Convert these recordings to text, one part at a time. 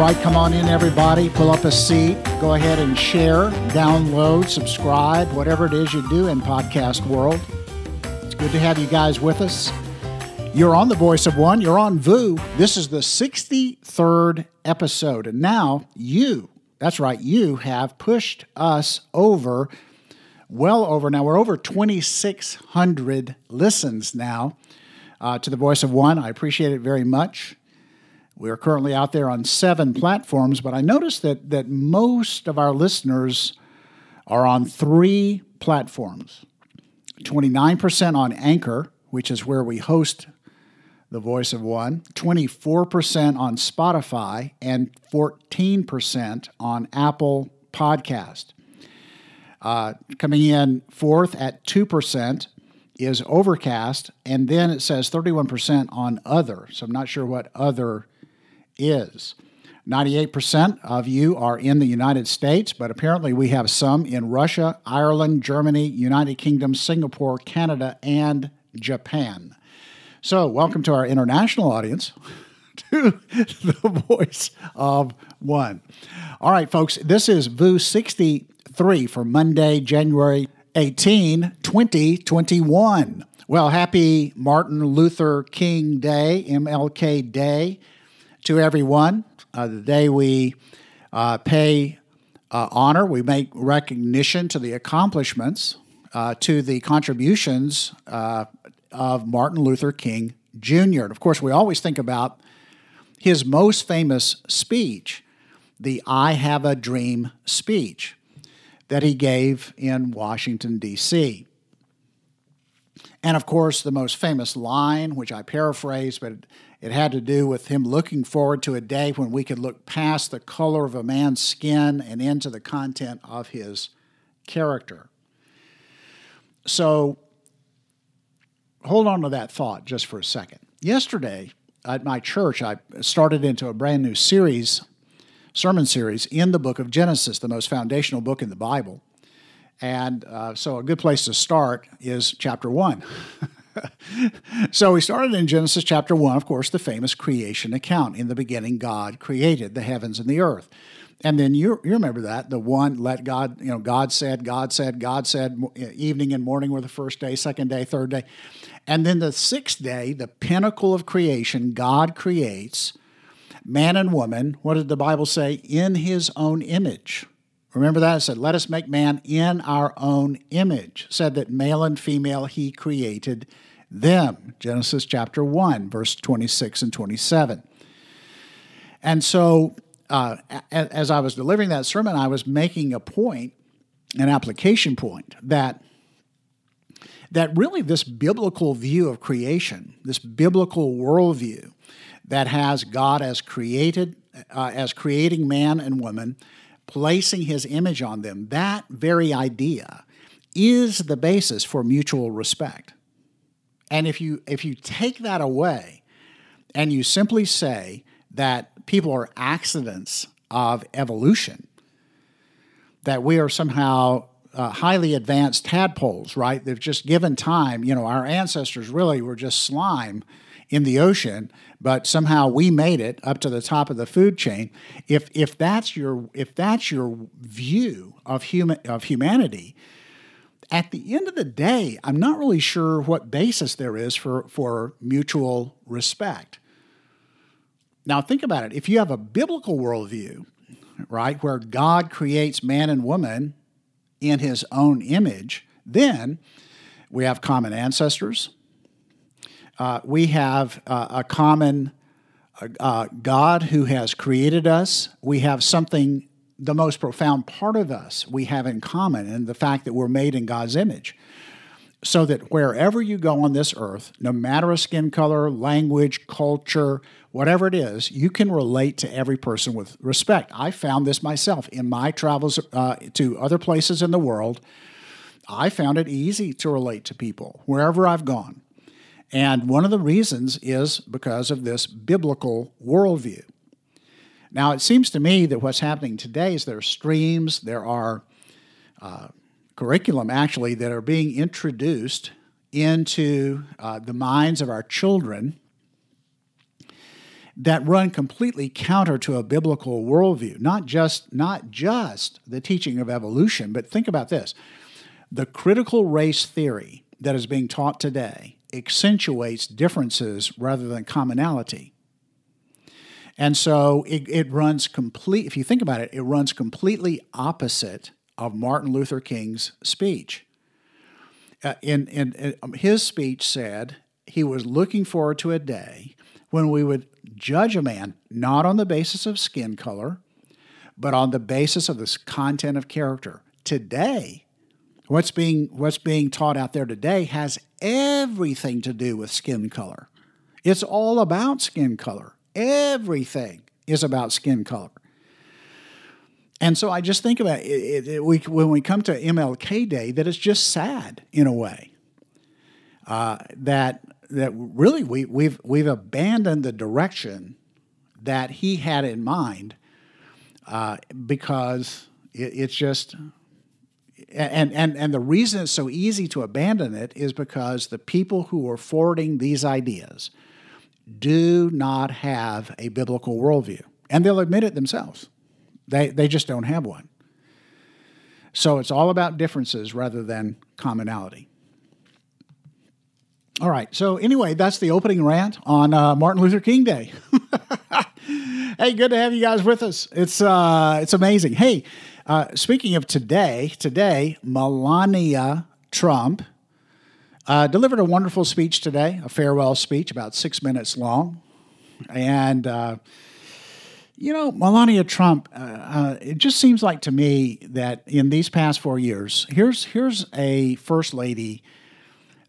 Right, come on in, everybody. Pull up a seat. Go ahead and share, download, subscribe, whatever it is you do in podcast world. It's good to have you guys with us. You're on the Voice of One. You're on VOO. This is the 63rd episode. And now you, that's right, you have pushed us over, well over. Now we're over 2,600 listens now uh, to the Voice of One. I appreciate it very much. We are currently out there on seven platforms, but I noticed that, that most of our listeners are on three platforms 29% on Anchor, which is where we host the Voice of One, 24% on Spotify, and 14% on Apple Podcast. Uh, coming in fourth at 2% is Overcast, and then it says 31% on Other. So I'm not sure what Other is. 98% of you are in the United States, but apparently we have some in Russia, Ireland, Germany, United Kingdom, Singapore, Canada, and Japan. So, welcome to our international audience, to the voice of one. All right, folks, this is VOO 63 for Monday, January 18, 2021. Well, happy Martin Luther King Day, MLK Day to everyone. Uh, the day we uh, pay uh, honor, we make recognition to the accomplishments, uh, to the contributions uh, of Martin Luther King Jr. And of course, we always think about his most famous speech, the I Have a Dream speech that he gave in Washington, D.C. And of course, the most famous line, which I paraphrase, but it had to do with him looking forward to a day when we could look past the color of a man's skin and into the content of his character. So hold on to that thought just for a second. Yesterday at my church, I started into a brand new series, sermon series in the book of Genesis, the most foundational book in the Bible. And uh, so a good place to start is chapter one. so we started in Genesis chapter 1, of course, the famous creation account. In the beginning, God created the heavens and the earth. And then you, you remember that the one let God, you know, God said, God said, God said, evening and morning were the first day, second day, third day. And then the sixth day, the pinnacle of creation, God creates man and woman. What did the Bible say? In his own image. Remember that? It said, Let us make man in our own image. Said that male and female he created them. Genesis chapter 1, verse 26 and 27. And so, uh, as I was delivering that sermon, I was making a point, an application point, that that really this biblical view of creation, this biblical worldview that has God as created, uh, as creating man and woman, placing his image on them, that very idea is the basis for mutual respect. And if you if you take that away and you simply say that people are accidents of evolution, that we are somehow uh, highly advanced tadpoles, right? They've just given time. You know, our ancestors really were just slime in the ocean, but somehow we made it up to the top of the food chain. If if that's your if that's your view of human of humanity, at the end of the day, I'm not really sure what basis there is for, for mutual respect. Now, think about it. If you have a biblical worldview, right, where God creates man and woman in his own image, then we have common ancestors, uh, we have uh, a common uh, God who has created us. We have something, the most profound part of us we have in common, and the fact that we're made in God's image. So that wherever you go on this earth, no matter skin color, language, culture, whatever it is, you can relate to every person with respect. I found this myself in my travels uh, to other places in the world. I found it easy to relate to people wherever I've gone. And one of the reasons is because of this biblical worldview. Now, it seems to me that what's happening today is there are streams, there are uh, curriculum actually that are being introduced into uh, the minds of our children that run completely counter to a biblical worldview. Not just not just the teaching of evolution, but think about this: the critical race theory that is being taught today accentuates differences rather than commonality. And so it, it runs complete, if you think about it, it runs completely opposite of Martin Luther King's speech. Uh, in, in, in um, his speech said he was looking forward to a day when we would judge a man not on the basis of skin color, but on the basis of this content of character. Today, what's being what's being taught out there today has everything to do with skin color. It's all about skin color. Everything is about skin color. And so I just think about it, it, it we, when we come to MLK Day that it's just sad in a way uh, that that really we, we've we've abandoned the direction that he had in mind uh, because it, it's just and, and, and the reason it's so easy to abandon it is because the people who are forwarding these ideas do not have a biblical worldview. And they'll admit it themselves. They, they just don't have one. So it's all about differences rather than commonality. All right. So, anyway, that's the opening rant on uh, Martin Luther King Day. hey, good to have you guys with us. It's, uh, it's amazing. Hey, uh, speaking of today, today, Melania Trump uh, delivered a wonderful speech today, a farewell speech, about six minutes long. And, uh, you know, Melania Trump, uh, uh, it just seems like to me that in these past four years, here's, here's a first lady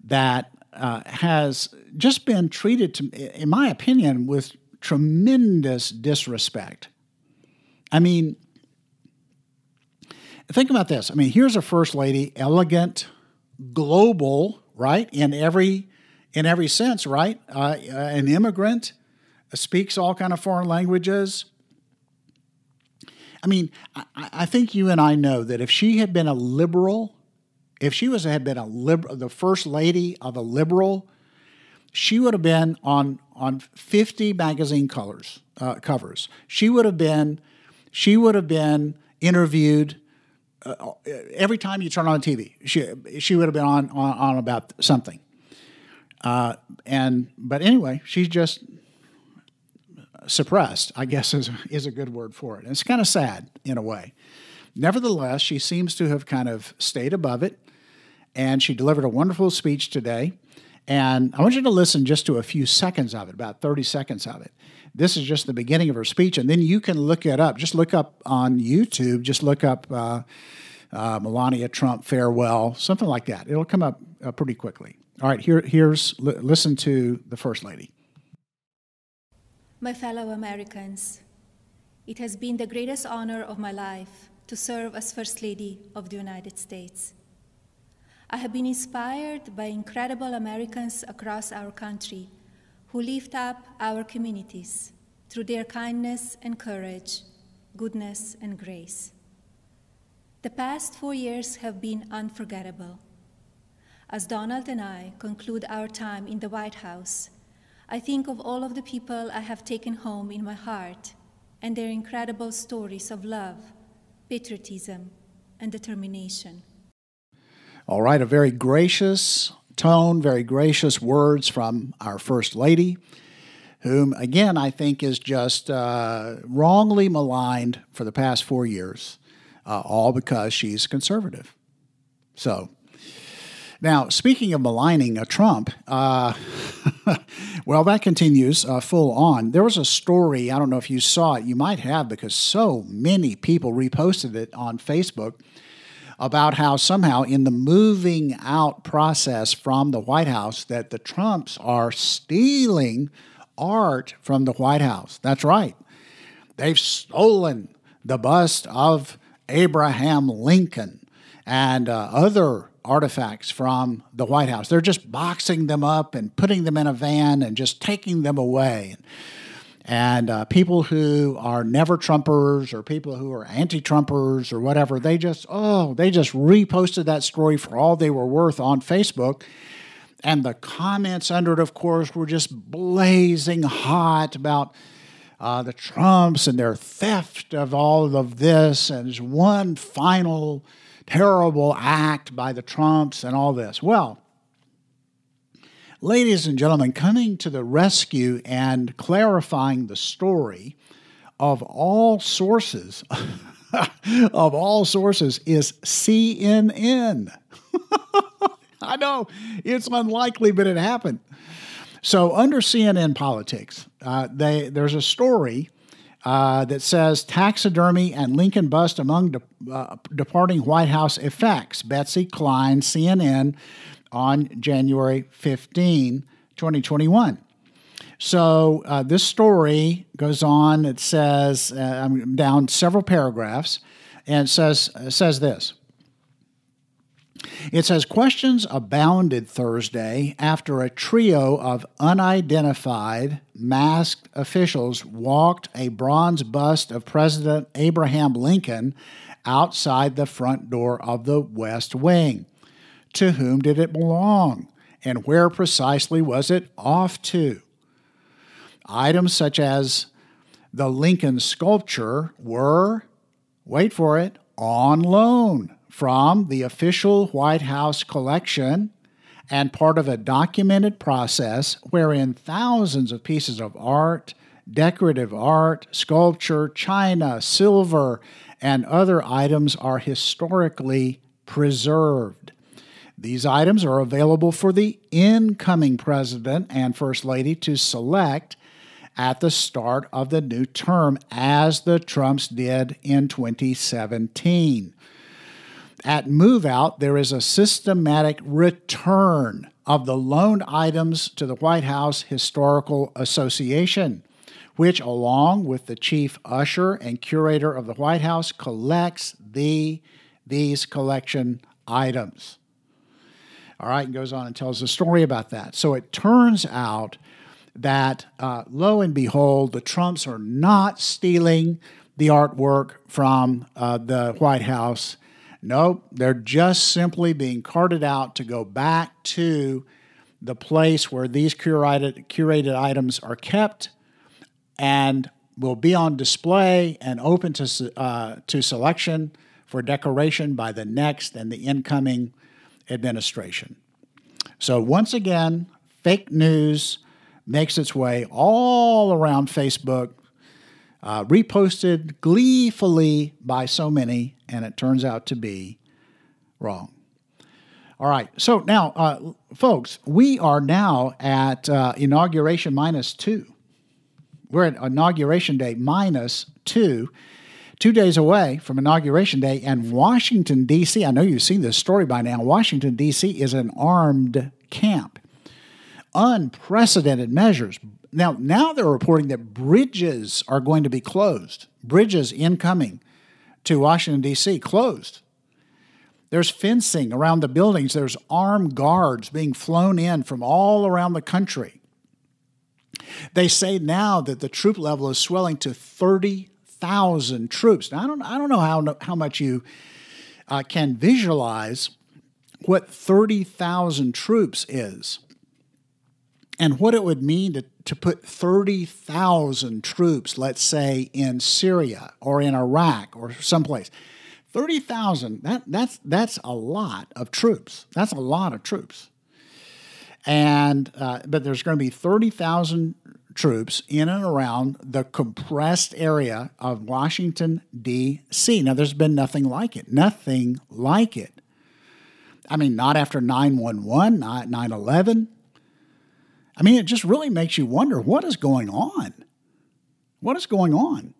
that uh, has just been treated, to, in my opinion, with tremendous disrespect. I mean, think about this. I mean, here's a first lady, elegant, global, right? In every in every sense, right? Uh, uh, an immigrant speaks all kind of foreign languages. I mean, I, I, think you and I know that if she had been a liberal, if she was had been a liberal, the first lady of a liberal, she would have been on on 50 magazine colors uh, covers. She would have been she would have been interviewed uh, every time you turn on TV, she she would have been on on, on about something. Uh, and but anyway, she's just suppressed. I guess is is a good word for it. And it's kind of sad in a way. Nevertheless, she seems to have kind of stayed above it, and she delivered a wonderful speech today. And I want you to listen just to a few seconds of it, about 30 seconds of it. This is just the beginning of her speech, and then you can look it up. Just look up on YouTube, just look up uh, uh, Melania Trump farewell, something like that. It'll come up uh, pretty quickly. All right, here, here's li- listen to the First Lady. My fellow Americans, it has been the greatest honor of my life to serve as First Lady of the United States. I have been inspired by incredible Americans across our country who lift up our communities through their kindness and courage, goodness and grace. The past four years have been unforgettable. As Donald and I conclude our time in the White House, I think of all of the people I have taken home in my heart and their incredible stories of love, patriotism, and determination. All right, a very gracious tone, very gracious words from our First Lady, whom, again, I think is just uh, wrongly maligned for the past four years, uh, all because she's conservative. So, now, speaking of maligning a Trump, uh, well, that continues uh, full on. There was a story, I don't know if you saw it, you might have because so many people reposted it on Facebook about how somehow in the moving out process from the White House that the Trumps are stealing art from the White House. That's right. They've stolen the bust of Abraham Lincoln and uh, other artifacts from the White House. They're just boxing them up and putting them in a van and just taking them away. And uh, people who are never Trumpers or people who are anti Trumpers or whatever, they just, oh, they just reposted that story for all they were worth on Facebook. And the comments under it, of course, were just blazing hot about uh, the Trumps and their theft of all of this, and one final terrible act by the Trumps and all this. Well, ladies and gentlemen, coming to the rescue and clarifying the story of all sources, of all sources, is CNN. I know it's unlikely, but it happened. So, under CNN politics, uh, they, there's a story uh, that says taxidermy and Lincoln bust among de- uh, departing White House effects. Betsy Klein, CNN, on January 15, 2021. So uh, this story goes on. It says uh, I'm down several paragraphs, and it says says this. It says questions abounded Thursday after a trio of unidentified masked officials walked a bronze bust of President Abraham Lincoln outside the front door of the West Wing. To whom did it belong? And where precisely was it off to? Items such as the Lincoln sculpture were, wait for it, on loan from the official White House collection and part of a documented process wherein thousands of pieces of art, decorative art, sculpture, china, silver, and other items are historically preserved. These items are available for the incoming president and first lady to select at the start of the new term, as the Trumps did in 2017. At move out, there is a systematic return of the loaned items to the White House Historical Association, which, along with the chief usher and curator of the White House, collects the, these collection items. All right, and goes on and tells a story about that. So it turns out that, uh, lo and behold, the Trumps are not stealing the artwork from uh, the White House Nope, they're just simply being carted out to go back to the place where these curated, curated items are kept and will be on display and open to, uh, to selection for decoration by the next and the incoming administration. So, once again, fake news makes its way all around Facebook, uh, reposted gleefully by so many, and it turns out to be wrong. All right, so now, uh, folks, we are now at uh, inauguration minus two. We're at inauguration day minus two, two days away from inauguration day, and Washington, D.C., I know you've seen this story by now. Washington, D.C. is an armed camp. Unprecedented measures now, now they're reporting that bridges are going to be closed. Bridges incoming to Washington, D.C., closed. There's fencing around the buildings. There's armed guards being flown in from all around the country. They say now that the troop level is swelling to 30,000 troops. Now, I don't, I don't know how, how much you uh, can visualize what 30,000 troops is and what it would mean to, to put 30,000 troops, let's say, in Syria or in Iraq or someplace. 30,000, that, that's, that's a lot of troops. That's a lot of troops. And, uh, but there's going to be 30,000 troops in and around the compressed area of Washington, D.C. Now, there's been nothing like it. Nothing like it. I mean, not after 911, not 9 11. I mean, it just really makes you wonder what is going on? What is going on?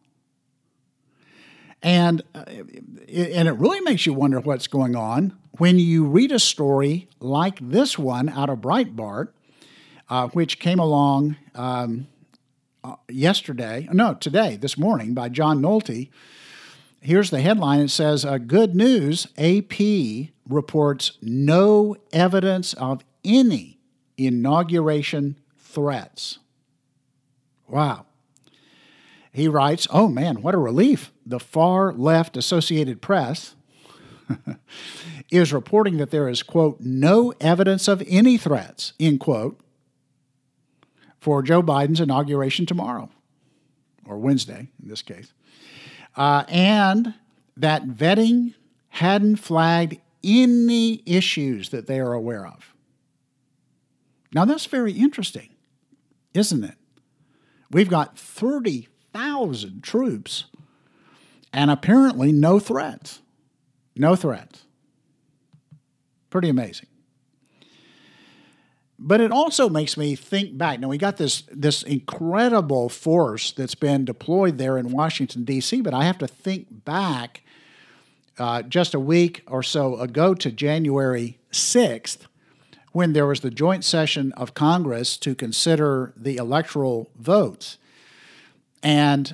And, uh, and it really makes you wonder what's going on when you read a story like this one out of Breitbart, uh, which came along um, uh, yesterday, no, today, this morning, by John Nolte. Here's the headline it says, uh, Good news AP reports no evidence of any inauguration threats. Wow. He writes, Oh man, what a relief. The far left Associated Press is reporting that there is, quote, no evidence of any threats, end quote, for Joe Biden's inauguration tomorrow. or Wednesday in this case, uh, and that vetting hadn't flagged any issues that they are aware of. Now, that's very interesting, isn't it? We've got 30,000 troops and apparently no threats. No threats. Pretty amazing. But it also makes me think back. Now we got this this incredible force that's been deployed there in Washington D.C. But I have to think back uh, just a week or so ago to January sixth, when there was the joint session of Congress to consider the electoral votes, and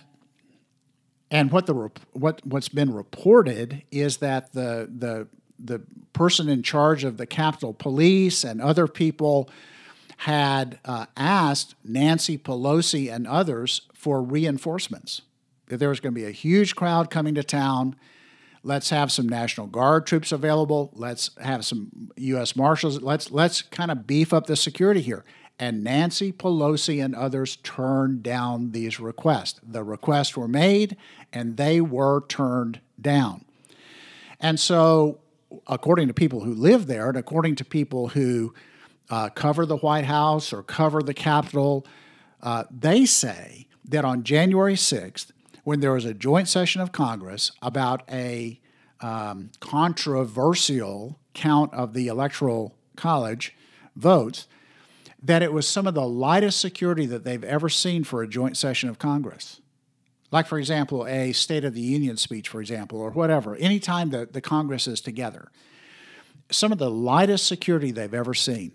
and what the what what's been reported is that the the the person in charge of the Capitol Police and other people had uh, asked Nancy Pelosi and others for reinforcements. That there was going to be a huge crowd coming to town. Let's have some National Guard troops available. Let's have some U.S. Marshals. Let's let's kind of beef up the security here. And Nancy Pelosi and others turned down these requests. The requests were made and they were turned down. And so according to people who live there and according to people who uh, cover the White House or cover the Capitol, uh, they say that on January 6th, when there was a joint session of Congress about a um, controversial count of the Electoral College votes, that it was some of the lightest security that they've ever seen for a joint session of Congress. Like, for example, a State of the Union speech, for example, or whatever, anytime the, the Congress is together. Some of the lightest security they've ever seen.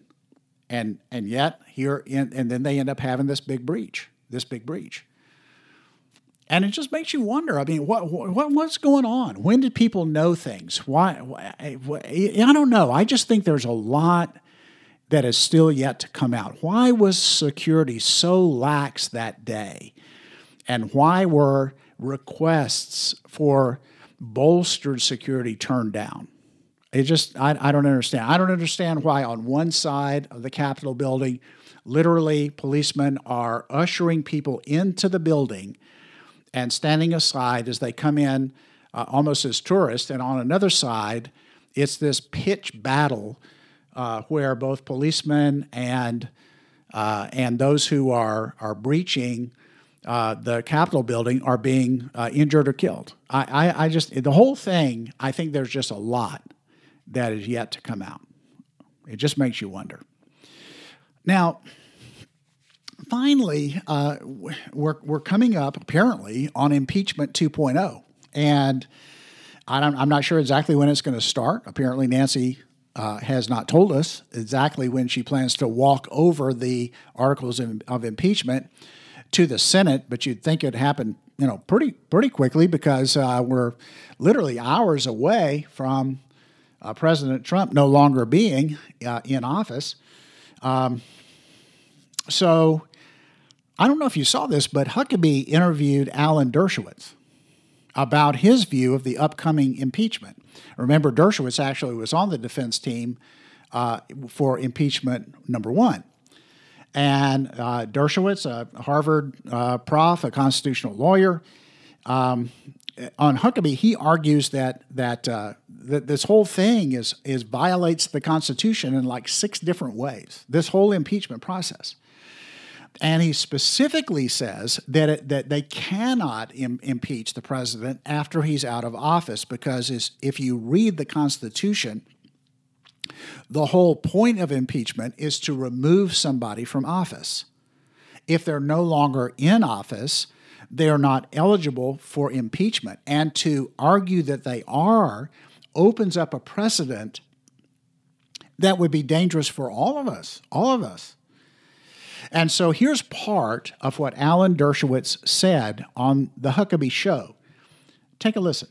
And, and yet, here, in, and then they end up having this big breach, this big breach. And it just makes you wonder. I mean, what, what what's going on? When did people know things? Why, why? I don't know. I just think there's a lot that is still yet to come out. Why was security so lax that day? And why were requests for bolstered security turned down? It just, I, I don't understand. I don't understand why on one side of the Capitol building, literally policemen are ushering people into the building and standing aside as they come in uh, almost as tourists. And on another side, it's this pitch battle uh, where both policemen and uh, and those who are are breaching uh, the Capitol building are being uh, injured or killed. I, I, I, just, the whole thing, I think there's just a lot that is yet to come out. It just makes you wonder. Now, finally, uh, we're, we're coming up apparently on impeachment 2.0. And I am not sure exactly when it's going to start. Apparently, Nancy uh, has not told us exactly when she plans to walk over the articles of, of impeachment to the Senate, but you'd think it'd happen, you know, pretty pretty quickly because uh, we're literally hours away from uh, President Trump no longer being uh, in office. Um, so I don't know if you saw this, but Huckabee interviewed Alan Dershowitz about his view of the upcoming impeachment. Remember, Dershowitz actually was on the defense team uh, for impeachment number one. And uh, Dershowitz, a Harvard uh, prof, a constitutional lawyer, um, on Huckabee, he argues that that uh, that this whole thing is is violates the Constitution in like six different ways. This whole impeachment process, and he specifically says that it, that they cannot Im- impeach the president after he's out of office because if you read the Constitution, the whole point of impeachment is to remove somebody from office. If they're no longer in office, they are not eligible for impeachment. And to argue that they are opens up a precedent that would be dangerous for all of us, all of us. And so here's part of what Alan Dershowitz said on the Huckabee Show. Take a listen.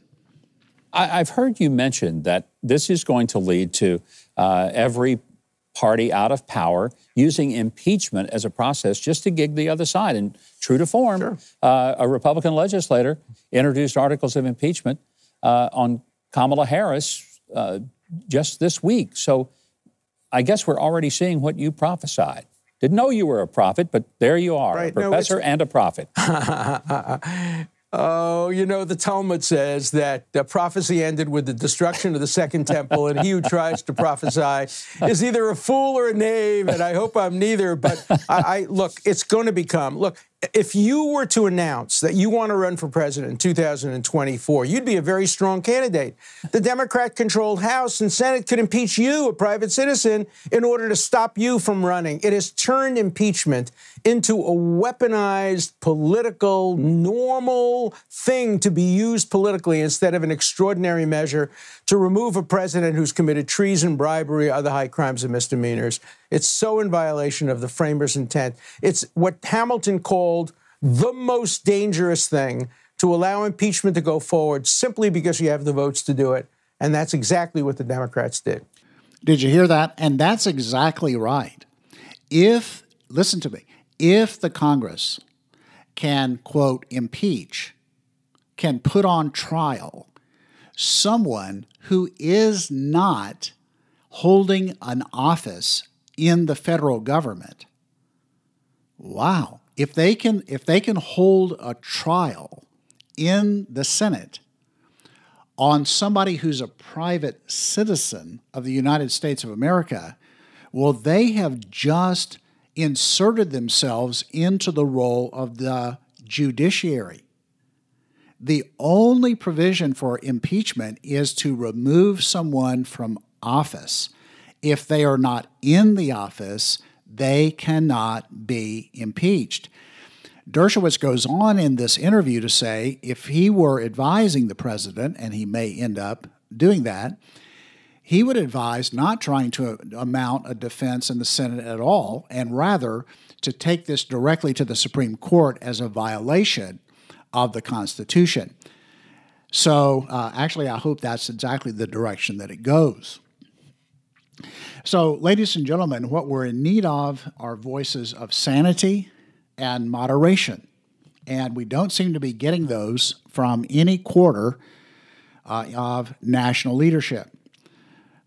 I've heard you mention that this is going to lead to uh, every party out of power using impeachment as a process just to gig the other side. And true to form, sure. uh, a Republican legislator introduced articles of impeachment uh, on Kamala Harris uh, just this week. So I guess we're already seeing what you prophesied. Didn't know you were a prophet, but there you are, Right. a professor it's- and a prophet. Oh, you know, the Talmud says that uh, prophecy ended with the destruction of the second temple, and he who tries to prophesy is either a fool or a knave, and I hope I'm neither. But I, I look, it's going to become look. If you were to announce that you want to run for president in 2024, you'd be a very strong candidate. The Democrat controlled House and Senate could impeach you, a private citizen, in order to stop you from running. It has turned impeachment into a weaponized political, normal thing to be used politically instead of an extraordinary measure to remove a president who's committed treason, bribery, other high crimes and misdemeanors. It's so in violation of the framers' intent. It's what Hamilton called the most dangerous thing to allow impeachment to go forward simply because you have the votes to do it. And that's exactly what the Democrats did. Did you hear that? And that's exactly right. If, listen to me, if the Congress can, quote, impeach, can put on trial someone who is not holding an office in the federal government, wow. If they can if they can hold a trial in the Senate on somebody who's a private citizen of the United States of America, well, they have just inserted themselves into the role of the judiciary. The only provision for impeachment is to remove someone from office. If they are not in the office, they cannot be impeached. Dershowitz goes on in this interview to say if he were advising the president, and he may end up doing that, he would advise not trying to amount a defense in the Senate at all, and rather to take this directly to the Supreme Court as a violation of the Constitution. So, uh, actually, I hope that's exactly the direction that it goes. So, ladies and gentlemen, what we're in need of are voices of sanity and moderation. And we don't seem to be getting those from any quarter uh, of national leadership.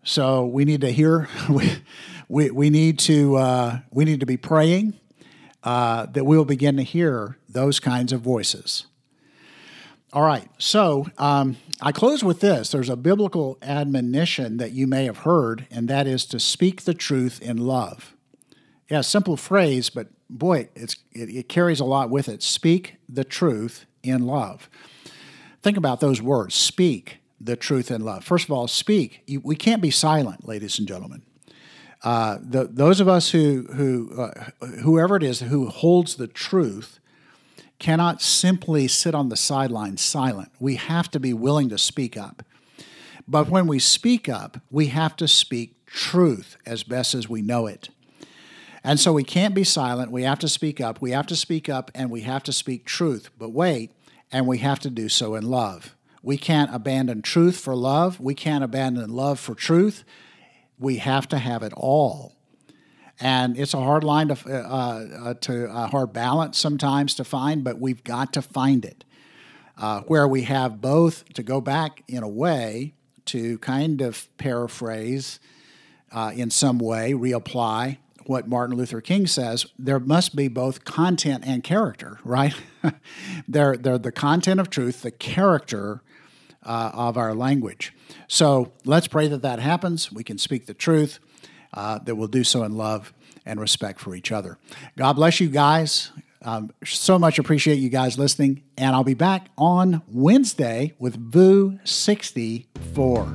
So we need to hear, we, we, we need to uh, we need to be praying uh, that we'll begin to hear those kinds of voices. All right, so um, I close with this. There's a biblical admonition that you may have heard, and that is to speak the truth in love. Yeah, simple phrase, but boy, it, it carries a lot with it. Speak the truth in love. Think about those words speak the truth in love. First of all, speak. You, we can't be silent, ladies and gentlemen. Uh, the, those of us who, who uh, whoever it is who holds the truth, cannot simply sit on the sidelines silent. We have to be willing to speak up. But when we speak up, we have to speak truth as best as we know it. And so we can't be silent. We have to speak up. We have to speak up and we have to speak truth. But wait, and we have to do so in love. We can't abandon truth for love. We can't abandon love for truth. We have to have it all and it's a hard line to uh, uh, to a hard balance sometimes to find, but we've got to find it uh, where we have both to go back in a way to kind of paraphrase uh, in some way, reapply what Martin Luther King says. There must be both content and character, right? they're they're the content of truth, the character. Uh, of our language. So let's pray that that happens. We can speak the truth uh, that will do so in love and respect for each other. God bless you guys. Um, so much appreciate you guys listening. And I'll be back on Wednesday with VOO 64.